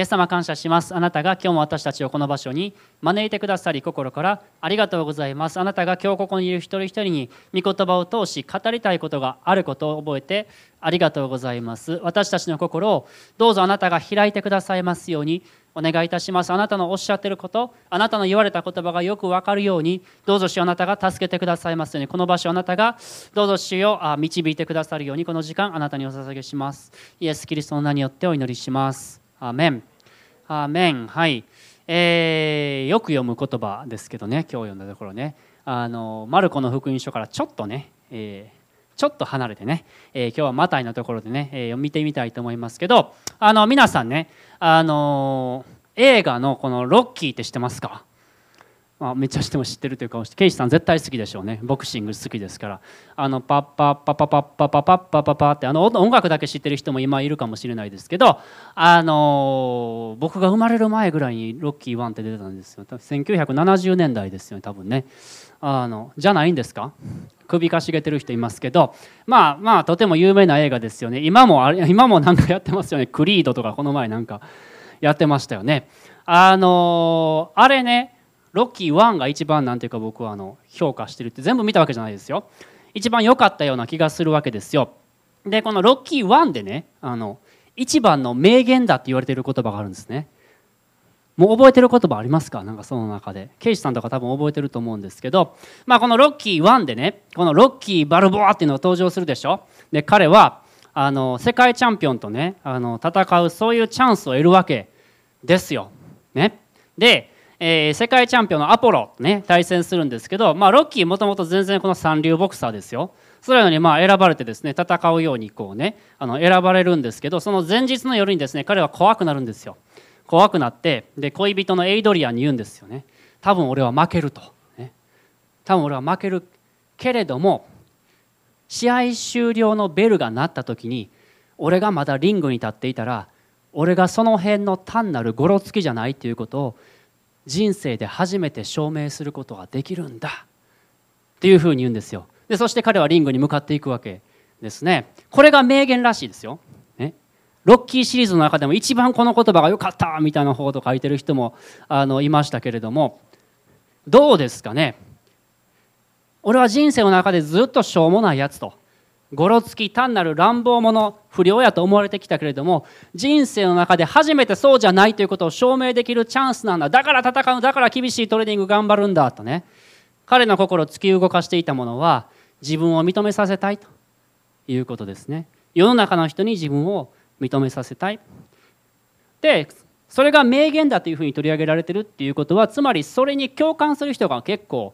イエス様感謝します。あなたが今日も私たちをこの場所に招いてくださり心からありがとうございます。あなたが今日ここにいる一人一人に御言葉を通し語りたいことがあることを覚えてありがとうございます。私たちの心をどうぞあなたが開いてくださいますようにお願いいたします。あなたのおっしゃってることあなたの言われた言葉がよくわかるようにどうぞ主あなたが助けてくださいますようにこの場所あなたがどうぞ主よ導いてくださるようにこの時間あなたにお捧げします。イエス・キリストの名によってお祈りします。アメン。アーメンはい。えー、よく読む言葉ですけどね今日読んだところね。あのマルコの福音書からちょっとね、えー、ちょっと離れてね、えー、今日はマタイのところでね、えー、見てみたいと思いますけどあの皆さんねあの映画のこのロッキーって知ってますか？あ、めっちゃ知っても知ってるという顔してケイシさん絶対好きでしょうね。ボクシング好きですから。あのパッパッパッパッパッパパパッパパパってあの音楽だけ知ってる人も今いるかもしれないですけどあの僕が生まれる前ぐらいにロッキー1って出てたんですよ1970年代ですよね多分ねあのじゃないんですか首かしげてる人いますけどまあまあとても有名な映画ですよね今も今もなんかやってますよねクリードとかこの前なんかやってましたよねあのあれねロッキー1が一番なんていうか僕はあの評価してるって全部見たわけじゃないですよ。一番良かったような気がするわけですよ。でこのロッキー1でねあの一番の名言だって言われてる言葉があるんですね。もう覚えてる言葉ありますか？なんかその中で。ケイシさんとか多分覚えてると思うんですけど、まあ、このロッキー1でねこのロッキー・バルボアっていうのが登場するでしょ？で彼はあの世界チャンピオンとねあの戦うそういうチャンスを得るわけですよ。ね、でえー、世界チャンピオンのアポロね対戦するんですけど、まあ、ロッキーもともと全然この三流ボクサーですよ。それなのにまあ選ばれてですね戦うようにこうねあの選ばれるんですけどその前日の夜にですね彼は怖くなるんですよ。怖くなってで恋人のエイドリアンに言うんですよね。多分俺は負けると、ね、多分俺は負けるけれども試合終了のベルが鳴った時に俺がまだリングに立っていたら俺がその辺の単なるゴロつきじゃないということを人生で初めて証明することができるんだ。っていうふうに言うんですよ。でそして彼はリングに向かっていくわけですね。これが名言らしいですよ、ね、ロッキーシリーズの中でも一番この言葉が良かったみたいな方と書いてる人もあのいましたけれども。どうですかね？俺は人生の中でずっとしょうもないやつと。ごろつき単なる乱暴者不良やと思われてきたけれども人生の中で初めてそうじゃないということを証明できるチャンスなんだ。だから戦うだから厳しいトレーニング頑張るんだとね。彼の心を突き動かしていたものは自分を認めさせたいということですね。世の中の人に自分を認めさせたい。でそれが名言だというふうに取り上げられてるっていうことはつまりそれに共感する人が結構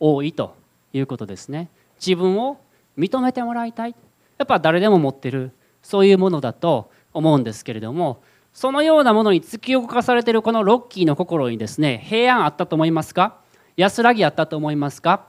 多いということですね。自分を認めてもらいたい。やっぱ誰でも持ってる。そういうものだと思うんですけれどもそのようなものに突き動かされているこのロッキーの心にですね平安あったと思いますか？安らぎあったと思いますか？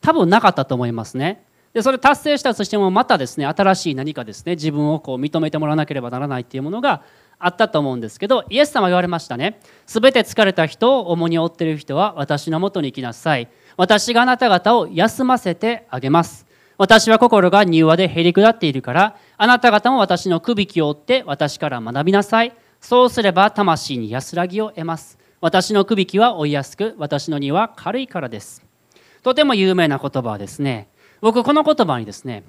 多分なかったと思いますね。でそれ達成したとしてもまたですね新しい何かですね自分をこう認めてもらわなければならないっていうものがあったと思うんですけどイエス様言われましたね。すべて疲れた人を重荷を負っている人は私のもとに来なさい。私があなた方を休ませてあげます。私は心が柔和でへり下っているから、あなた方も私のくびきを追って私から学びなさい。そうすれば魂に安らぎを得ます。私のくびきは追いやすく、私の荷は軽いからです。とても有名な言葉はですね、僕この言葉にですね、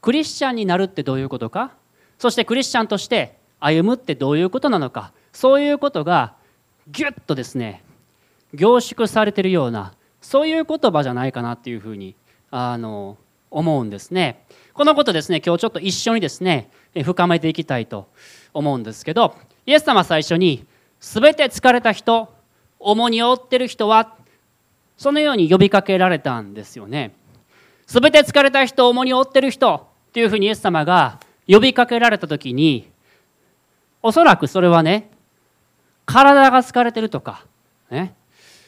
クリスチャンになるってどういうことか、そしてクリスチャンとして歩むってどういうことなのか、そういうことがぎゅっとですね、凝縮されてるような、そういう言葉じゃないかなっていうふうにあの思うんですね。このことですね今日ちょっと一緒にですね深めていきたいと思うんですけどイエス様最初に「すべて疲れた人重荷を負ってる人は」そのように呼びかけられたんですよね。すべて疲れた人重荷を負ってる人っていうふうにイエス様が呼びかけられた時におそらくそれはね体が疲れてるとか、ね、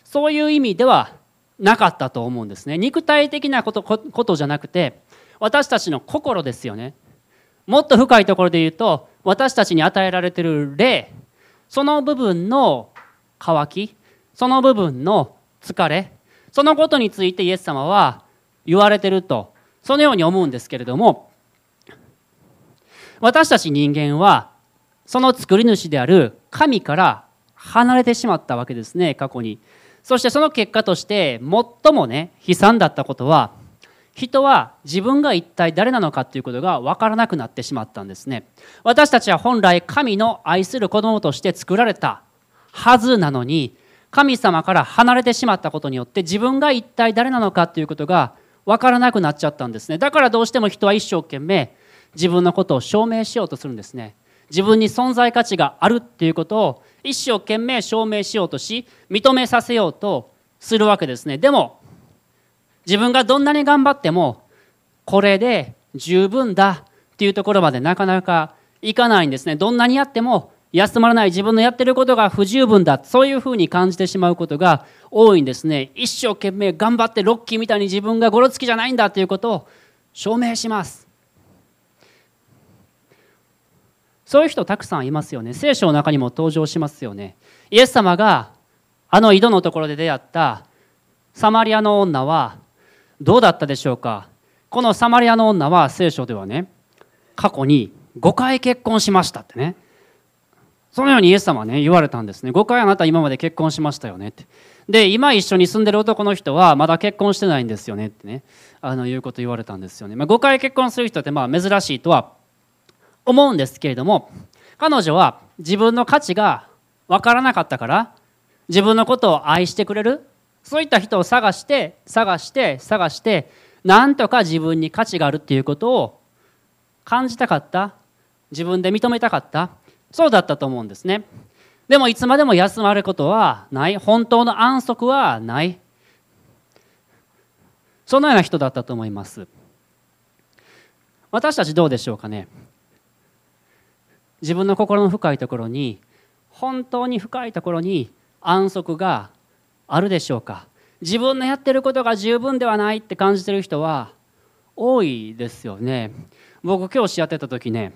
そういう意味ではなかったと思うんですね。肉体的なことことじゃなくて私たちの心ですよね。もっと深いところで言うと私たちに与えられている霊その部分の渇きその部分の疲れそのことについてイエス様は言われてるとそのように思うんですけれども私たち人間はその作り主である神から離れてしまったわけですね過去に。そしてその結果として最もね悲惨だったことは人は自分が一体誰なのかということが分からなくなってしまったんですね。私たちは本来神の愛する子供として作られたはずなのに神様から離れてしまったことによって自分が一体誰なのかということが分からなくなっちゃったんですね。だからどうしても人は一生懸命自分のことを証明しようとするんですね。自分に存在価値があるっていうことを一生懸命証明しようとし認めさせようとするわけですね。でも自分がどんなに頑張ってもこれで十分だっていうところまでなかなかいかないんですね。どんなにやっても休まらない自分のやってることが不十分だそういうふうに感じてしまうことが多いんですね。一生懸命頑張ってロッキーみたいに自分がゴロつきじゃないんだということを証明します。そういう人たくさんいますよね。聖書の中にも登場しますよね。イエス様があの井戸のところで出会ったサマリアの女はどうだったでしょうか。このサマリアの女は聖書ではね過去に5回結婚しましたってね。そのようにイエス様はね言われたんですね。5回あなた今まで結婚しましたよねって。で今一緒に住んでる男の人はまだ結婚してないんですよねってね。あのいうこと言われたんですよね、まあ、5回結婚する人ってまあ珍しいとは思うんですけれども彼女は自分の価値が分からなかったから自分のことを愛してくれるそういった人を探して探して探してなんとか自分に価値があるっていうことを感じたかった自分で認めたかったそうだったと思うんですね。でもいつまでも休まることはない本当の安息はないそのような人だったと思います。私たちどうでしょうかね。自分の心の深いところに本当に深いところに安息があるでしょうか。自分のやってることが十分ではないって感じてる人は多いですよね。僕教師やってた時ね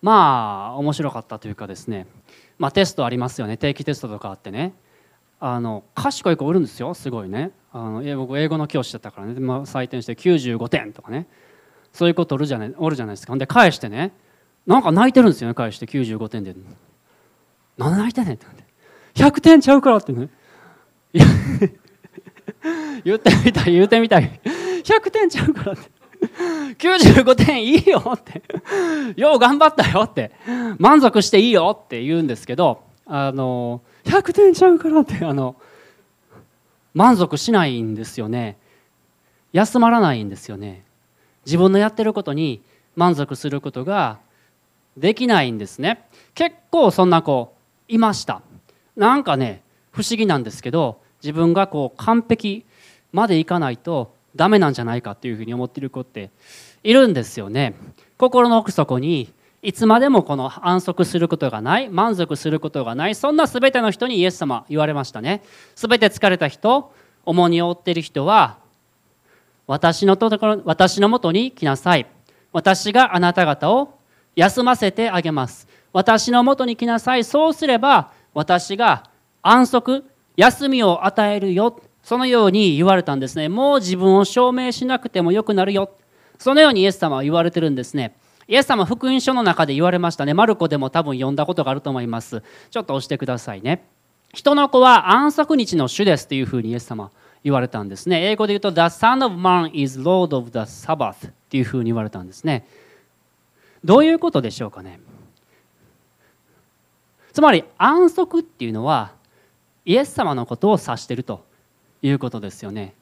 まあ面白かったというかですねまあテストありますよね。定期テストとかあってね。あの賢い子おるんですよ。すごいね。あの僕英語の教師だったからね、まあ、採点して95点とかね。そういう子おるじゃないおるじゃないですか。で返してね。なんか泣いてるんですよね返して95点で「何泣いてんねん」って。100点ちゃうからってね。言ってみたい言ってみたい。100点ちゃうからって。95点いいよって。よう頑張ったよって。満足していいよって言うんですけどあの100点ちゃうからってあの満足しないんですよね。休まらないんですよね。自分のやってることに満足することができないんですね。結構そんな子いました。なんかね不思議なんですけど自分がこう完璧までいかないとダメなんじゃないかっていうふうに思ってる子っているんですよね。心の奥底にいつまでもこの安息することがない満足することがないそんな全ての人にイエス様言われましたね。全て疲れた人重荷を負っている人は私のところ私のもとに来なさい。私があなた方を休ませてあげます。私のもとに来なさい。そうすれば私が安息休みを与えるよ。そのように言われたんですね。もう自分を証明しなくてもよくなるよ。そのようにイエス様は言われてるんですね。イエス様福音書の中で言われましたね。マルコでも多分読んだことがあると思います。ちょっと押してくださいね。人の子は安息日の主ですというふうにイエス様言われたんですね。英語で言うと The Son of Man is Lord of the Sabbath っていうふうに言われたんですね。どういうことでしょうかね？つまり安息っていうのはイエス様のことを指しているということですよね。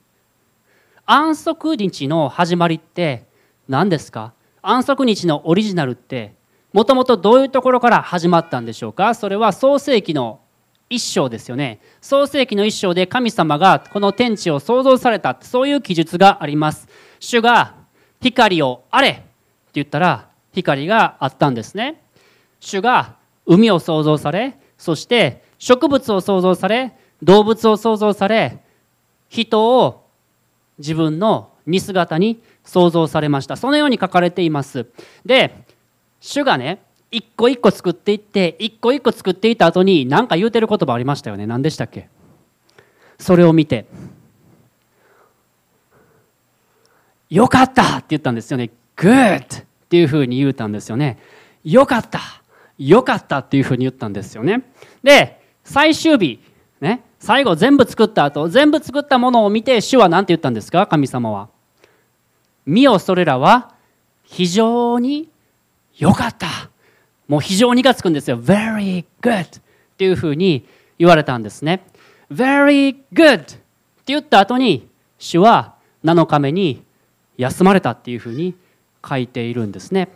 安息日の始まりって何ですか？安息日のオリジナルってもともとどういうところから始まったんでしょうか？それは創世紀の一章ですよね。創世紀の一章で神様がこの天地を創造されたそういう記述があります。主が光をあれって言ったら光があったんですね。主が海を創造されそして植物を創造され動物を創造され人を自分の似姿に創造されました。そのように書かれています。で主がね一個一個作っていって一個一個作っていった後に何か言うてる言葉ありましたよね。何でしたっけ？それを見て。よかったって言ったんですよね。Good っていうふうに言うたんですよね。よかった。良かったっていうふうに言ったんですよね。で最終日ね最後全部作った後全部作ったものを見て主は何て言ったんですか？神様は。見よそれらは非常に良かった。もう非常にがつくんですよ。very good っていうふうに言われたんですね。very good って言った後に主は7日目に休まれたっていうふうに書いているんですね。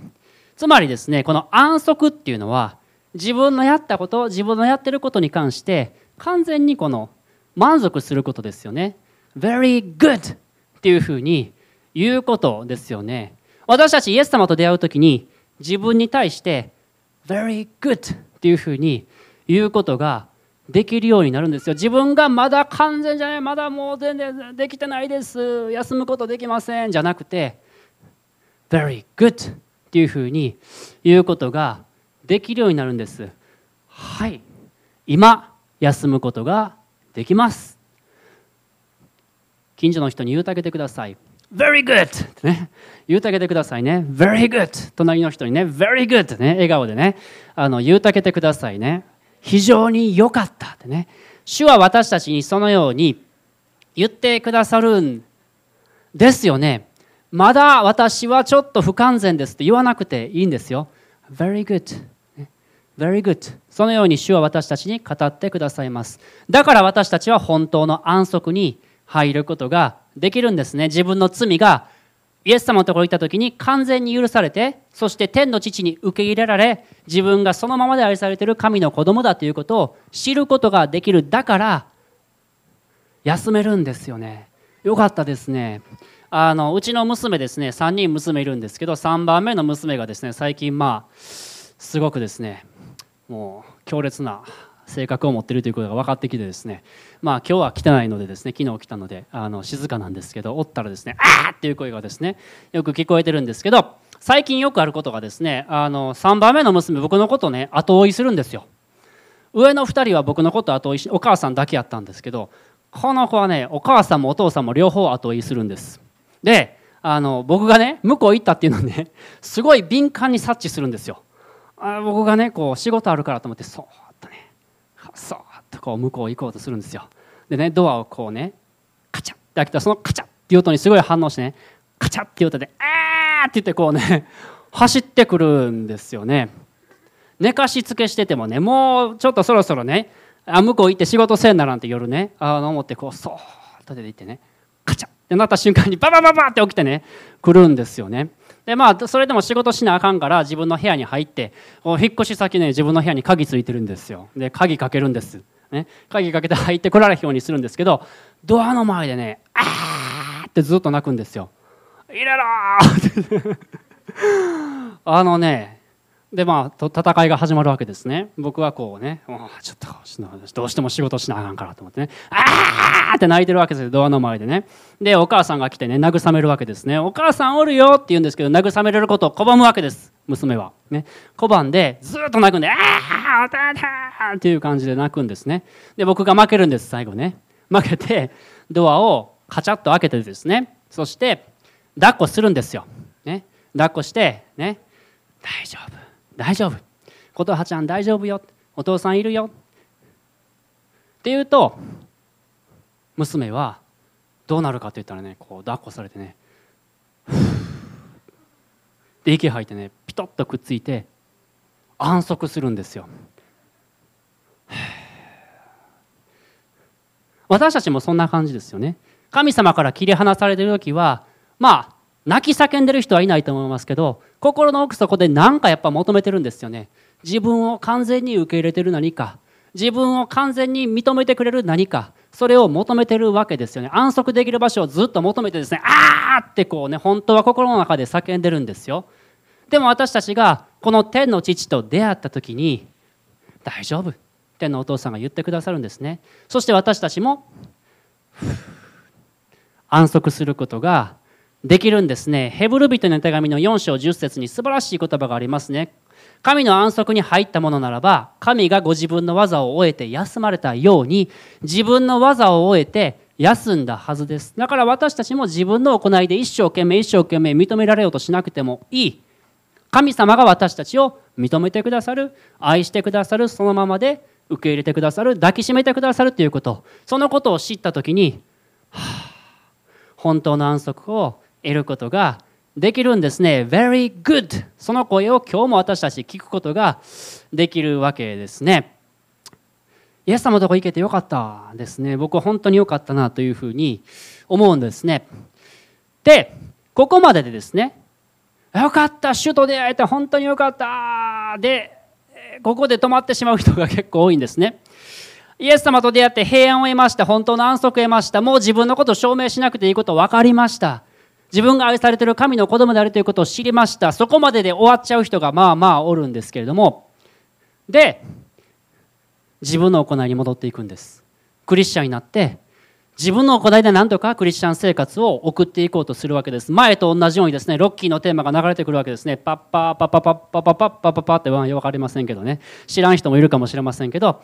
つまりですねこの安息っていうのは自分のやったこと自分のやってることに関して完全にこの満足することですよね。very good っていうふうに言うことですよね。私たちイエス様と出会う時に自分に対して very good っていうふうに言うことができるようになるんですよ。自分がまだ完全じゃないまだもう全然できてないです休むことできませんじゃなくて very good っていうふうに言うことができるようになるんです。はい。今休むことができます。近所の人に言うてあげてください。Very good! ってね。言うてあげてくださいね。Very good! 隣の人にね。Very good! ってね。笑顔でね。あの言うてあげてくださいね。非常に良かったってね。主は私たちにそのように言ってくださるんですよね。まだ私はちょっと不完全ですって言わなくていいんですよ。Very good. Very good. そのように主は私たちに語ってくださいます。だから私たちは本当の安息に入ることができるんですね。自分の罪がイエス様のところに行った時に完全に許されてそして天の父に受け入れられ自分がそのままで愛されている神の子供だということを知ることができる。だから休めるんですよね。よかったですね。あのうちの娘ですね3人娘いるんですけど3番目の娘がですね最近まあすごくですねもう強烈な性格を持っているということが分かってきてですねまあ今日は来てないのでですね昨日来たのであの静かなんですけどおったらですね「あー!」っていう声がですねよく聞こえてるんですけど最近よくあることがですねあの3番目の娘僕のことね後追いするんですよ上の2人は僕のこと後追いしお母さんだけやったんですけどこの子はねお母さんもお父さんも両方後追いするんですであの僕がね向こう行ったっていうのね すごい敏感に察知するんですよ。あ僕がねこう仕事あるからと思ってそーっとねそーっとこう向こう行こうとするんですよ。でねドアをこうねカチャッて開けたらそのカチャッっていう音にすごい反応してねカチャッっていう音で「あー!」って言ってこうね 走ってくるんですよね。寝かしつけしててもねもうちょっとそろそろねあ向こう行って仕事せんならんて夜ねあの思ってこうそーっと出て行ってねカチャッ。ってなった瞬間にババババって起きてね来るんですよねでまあそれでも仕事しなあかんから自分の部屋に入って引っ越し先ね自分の部屋に鍵ついてるんですよで鍵かけるんですね、鍵かけて入ってこられるようにするんですけどドアの前でね「あー!」ってずっと泣くんですよ。入れろー あのねでまあ戦いが始まるわけですね。僕はこうねちょっとどうしても仕事しなあかんからと思ってね「あー!」って泣いてるわけですよドアの前でね。でお母さんが来てね慰めるわけですね「お母さんおるよ」って言うんですけど慰めれることを拒むわけです娘は。ね。拒んでずっと泣くんで「ああおたた!」っていう感じで泣くんですね。で僕が負けるんです最後ね。負けてドアをカチャッと開けてですね。そして抱っこするんですよ、ね、抱っこしてね。大丈夫。大丈夫。琴葉ちゃん大丈夫よ。お父さんいるよ。って言うと娘はどうなるかって言ったらねこう抱っこされてねで息吐いてねピトッとくっついて安息するんですよ。私たちもそんな感じですよね。神様から切り離されてる時はまあ泣き叫んでる人はいないと思いますけど心の奥底で何かやっぱ求めてるんですよね。自分を完全に受け入れてる何か。自分を完全に認めてくれる何か。それを求めてるわけですよね。安息できる場所をずっと求めてですねあーってこうね本当は心の中で叫んでるんですよ。でも私たちがこの天の父と出会った時に大丈夫。天のお父さんが言ってくださるんですね。そして私たちも安息することができるんですね。ヘブル人の手紙の4章10節に素晴らしい言葉がありますね。神の安息に入ったものならば神がご自分の技を終えて休まれたように自分の技を終えて休んだはずです。だから私たちも自分の行いで一生懸命一生懸命認められようとしなくてもいい。神様が私たちを認めてくださる愛してくださるそのままで受け入れてくださる抱きしめてくださるということ。そのことを知った時に、はあ、本当の安息を得ることができるんですね。Very good! その声を今日も私たち聞くことができるわけですね。イエス様のとこ行けてよかったですね。僕は本当によかったなというふうに思うんですね。で、ここまででですね、よかった、主と出会えて本当によかったで、ここで止まってしまう人が結構多いんですね。イエス様と出会って平安を得ました。本当の安息を得ました。もう自分のことを証明しなくていいこと分かりました。自分が愛されている神の子供であるということを知りました。そこまでで終わっちゃう人がまあまあおるんですけれども。で自分の行いに戻っていくんです。クリスチャンになって自分の行いで何とかクリスチャン生活を送っていこうとするわけです。前と同じようにですねロッキーのテーマが流れてくるわけですね。パッパーパパパッパパパッパパパって分かりませんけどね知らん人もいるかもしれませんけど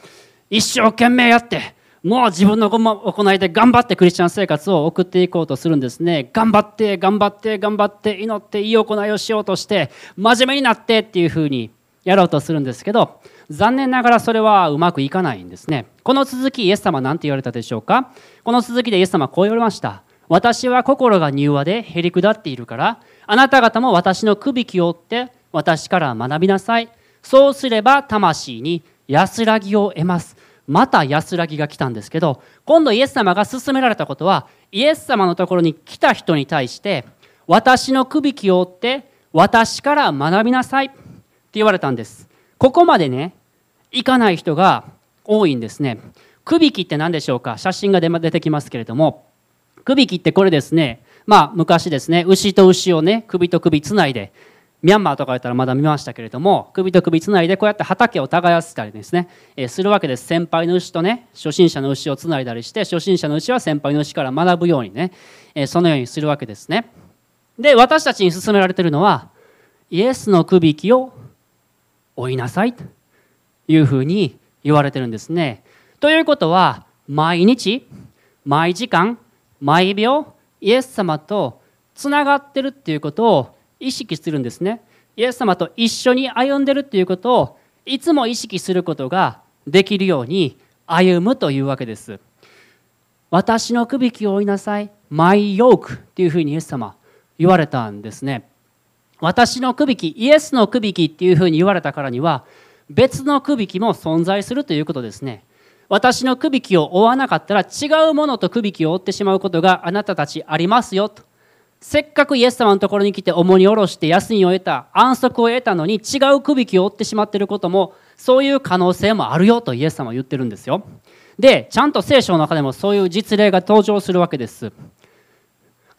一生懸命やってもう自分の行いで頑張ってクリスチャン生活を送っていこうとするんですね。頑張って頑張って頑張って祈っていい行いをしようとして真面目になってっていうふうにやろうとするんですけど残念ながらそれはうまくいかないんですね。この続きイエス様何て言われたでしょうか？この続きでイエス様こう言われました。私は心が柔和でへりくだっているからあなた方も私のくびきを追って私から学びなさい。そうすれば魂に安らぎを得ます。また安らぎが来たんですけど今度イエス様が勧められたことはイエス様のところに来た人に対して私のくびきを追って私から学びなさいって言われたんです。ここまでね行かない人が多いんですね。くびきって何でしょうか？写真が出てきますけれどもくびきってこれですね。まあ昔ですね牛と牛をね首と首つないでミャンマーとかやったらまだ見ましたけれども首と首つないでこうやって畑を耕したりですね、えー、するわけです先輩の牛とね初心者の牛をつないだりして初心者の牛は先輩の牛から学ぶようにね、えー、そのようにするわけですね。で私たちに勧められてるのはイエスのくびきを追いなさいというふうに言われてるんですね。ということは毎日毎時間毎秒イエス様とつながってるっていうことを意識するんですね。イエス様と一緒に歩んでるっていうことをいつも意識することができるように歩むというわけです。私のくびきを追いなさい。マイヨークっていうふうにイエス様言われたんですね。私のくびきイエスのくびきっていうふうに言われたからには別のくびきも存在するということですね。私のくびきを追わなかったら違うものとくびきを追ってしまうことがあなたたちありますよと。せっかくイエス様のところに来て重荷を下ろして休みを得た安息を得たのに違うくびきを負ってしまっていることもそういう可能性もあるよとイエス様は言ってるんですよ。でちゃんと聖書の中でもそういう実例が登場するわけです。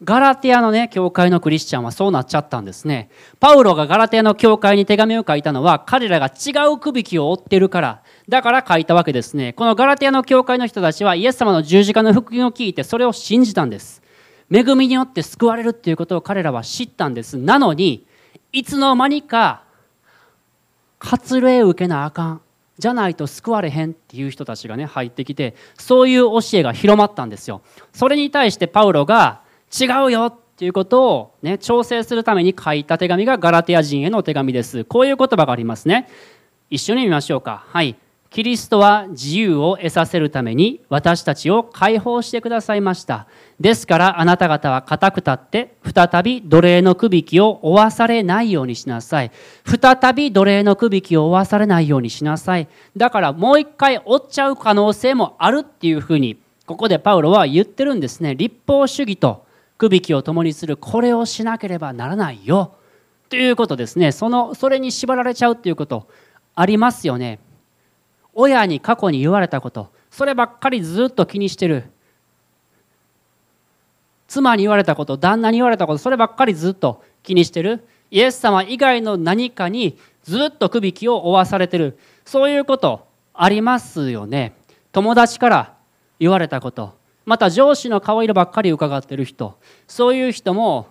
ガラテアのね教会のクリスチャンはそうなっちゃったんですね。パウロがガラテアの教会に手紙を書いたのは彼らが違うくびきを追ってるからだから書いたわけですね。このガラテアの教会の人たちはイエス様の十字架の福音を聞いてそれを信じたんです。恵みによって救われるっていうことを彼らは知ったんです。なのにいつの間にか割礼受けなあかん。じゃないと救われへんっていう人たちがね入ってきてそういう教えが広まったんですよ。それに対してパウロが違うよっていうことを、ね、調整するために書いた手紙がガラテヤ人への手紙です。こういう言葉がありますね。一緒に見ましょうか。はい。キリストは自由を得させるために私たちを解放してくださいました。ですからあなた方は固く立って再び奴隷のくびきを負わされないようにしなさい。再び奴隷のくびきを負わされないようにしなさい。だからもう一回追っちゃう可能性もあるっていうふうにここでパウロは言ってるんですね。立法主義とくびきを共にするこれをしなければならないよ。ということですね。そのそれに縛られちゃうっていうことありますよね。親に過去に言われたこと。そればっかりずっと気にしてる。妻に言われたこと旦那に言われたこと。そればっかりずっと気にしてる。イエス様以外の何かにずっとくびきを負わされてる。そういうことありますよね。友達から言われたこと。また上司の顔色ばっかり伺ってる人。そういう人も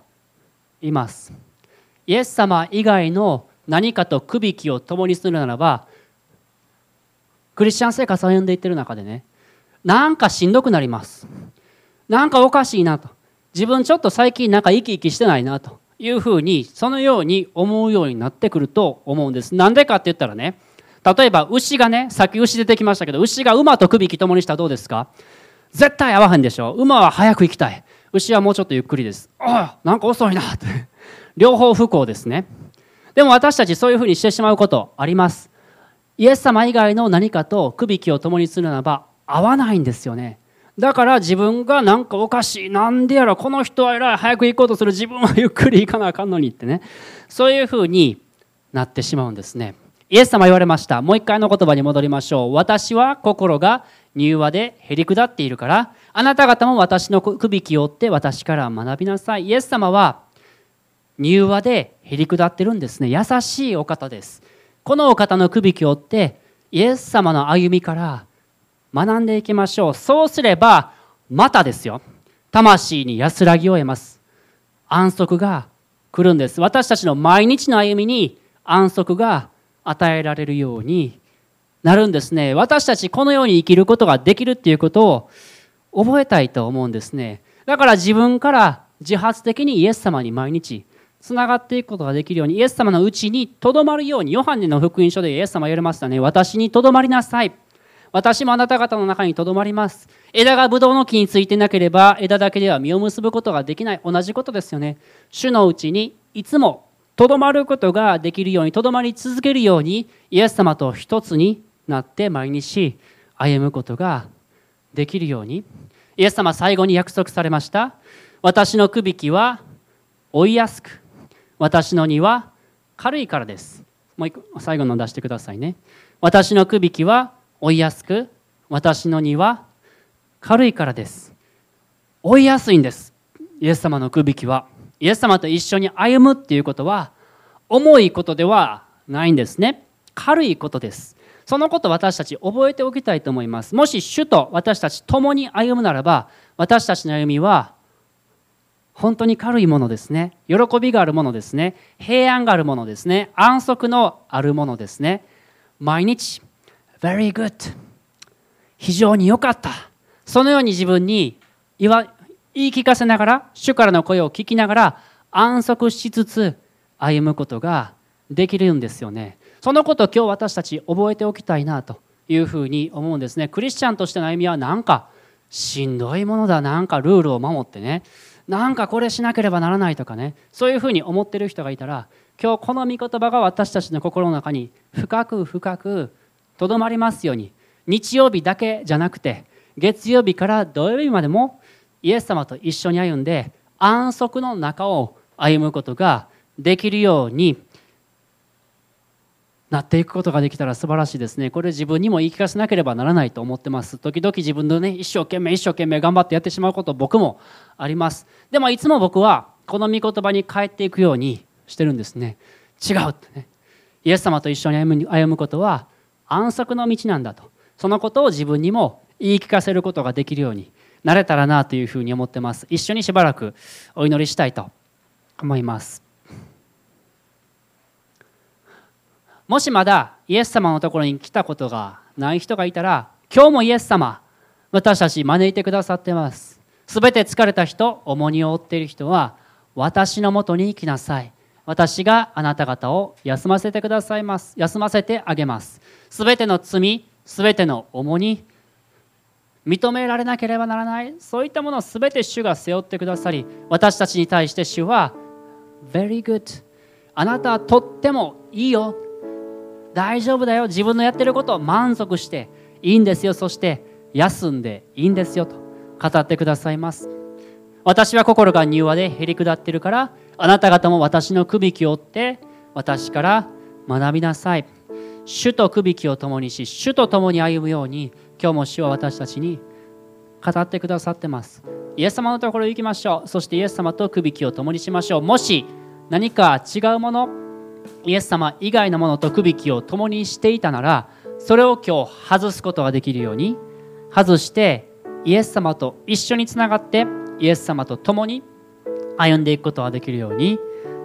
います。イエス様以外の何かとくびきを共にするならばクリスチャン生活を歩んでいってる中でねなんかしんどくなります。なんかおかしいなと。自分ちょっと最近なんか生き生きしてないなというふうにそのように思うようになってくると思うんです。なんでかって言ったらね例えば牛がねさっき牛出てきましたけど牛が馬と首引き共にしたらどうですか？絶対合わへんでしょ。馬は早く行きたい。牛はもうちょっとゆっくりです。ああなんか遅いなって。両方不幸ですね。でも私たちそういうふうにしてしまうことあります。イエス様以外の何かと首引きを共にするならば合わないんですよね。だから自分がなんかおかしいなんでやろこの人は偉い早く行こうとする自分はゆっくり行かなあかんのにってね。そういうふうになってしまうんですね。イエス様言われました。もう一回の言葉に戻りましょう。私は心が柔和でへり下っているからあなた方も私の首きを追って私から学びなさい。イエス様は柔和でへり下ってるんですね。優しいお方です。このお方の首きを追ってイエス様の歩みから学んでいきましょう。そうすればまたですよ。魂に安らぎを得ます。安息が来るんです。私たちの毎日の歩みに安息が与えられるようになるんですね。私たちこのように生きることができるっていうことを覚えたいと思うんですね。だから自分から自発的にイエス様に毎日つながっていくことができるようにイエス様のうちにとどまるようにヨハネの福音書でイエス様言われましたね。私にとどまりなさい。私もあなた方の中にとどまります。枝がブドウの木についてなければ枝だけでは実を結ぶことができない。同じことですよね。主のうちにいつもとどまることができるようにとどまり続けるようにイエス様と一つになって毎日歩むことができるように。イエス様最後に約束されました。私のくびきは追いやすく。私の荷は軽いからです。もう一個最後の出してくださいね。私のくびきは追いやすく私の荷は軽いからです。追いやすいんです。イエス様のくびきは。イエス様と一緒に歩むっていうことは重いことではないんですね。軽いことです。そのこと私たち覚えておきたいと思います。もし主と私たち共に歩むならば私たちの歩みは本当に軽いものですね。喜びがあるものですね。平安があるものですね。安息のあるものですね。毎日 very good 非常に良かった。そのように自分に言わ言い聞かせながら主からの声を聞きながら安息しつつ歩むことができるんですよね。そのことを今日私たち覚えておきたいなというふうに思うんですね。クリスチャンとしての歩みはなんかしんどいものだ。なんかルールを守ってね。なんかこれしなければならないとかね。そういうふうに思ってる人がいたら今日この御言葉が私たちの心の中に深く深くとどまりますように日曜日だけじゃなくて月曜日から土曜日までもイエス様と一緒に歩んで安息の中を歩むことができるようになっていくことができたら素晴らしいですね。これ自分にも言い聞かせなければならないと思ってます。時々自分のね、一生懸命一生懸命頑張ってやってしまうこと僕もあります。でもいつも僕はこの御言葉に帰っていくようにしてるんですね。違うってね。イエス様と一緒に歩む歩むことは安息の道なんだと。そのことを自分にも言い聞かせることができるようになれたらなというふうに思ってます一緒にしばらくお祈りしたいと思いますもしまだイエス様のところに来たことがない人がいたら今日もイエス様私たち招いてくださってます。すべて疲れた人重荷を負っている人は私のもとに来なさい。私があなた方を休ませてくださいます。休ませてあげます。すべての罪すべての重荷認められなければならない。そういったものを全て主が背負ってくださり私たちに対して主は Very good あなたはとってもいいよ。大丈夫だよ。自分のやってることを満足していいんですよ。そして休んでいいんですよと語ってくださいます。私は心が柔和でへり下ってるからあなた方も私のくびきを追って私から学びなさい。主とくびきを共にし主と共に歩むように今日も主は私たちに語ってくださってます。イエス様のところ行きましょう。そしてイエス様とくびきを共にしましょう。もし何か違うものイエス様以外のものとくびきを共にしていたならそれを今日外すことができるように外してイエス様と一緒につながってイエス様と共に歩んでいくことができるように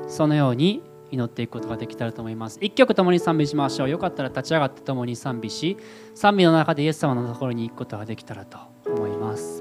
そのように祈っていくことができたらと思います。一曲共に賛美しましょう。よかったら立ち上がって共に賛美し賛美の中でイエス様のところに行くことができたらと思います。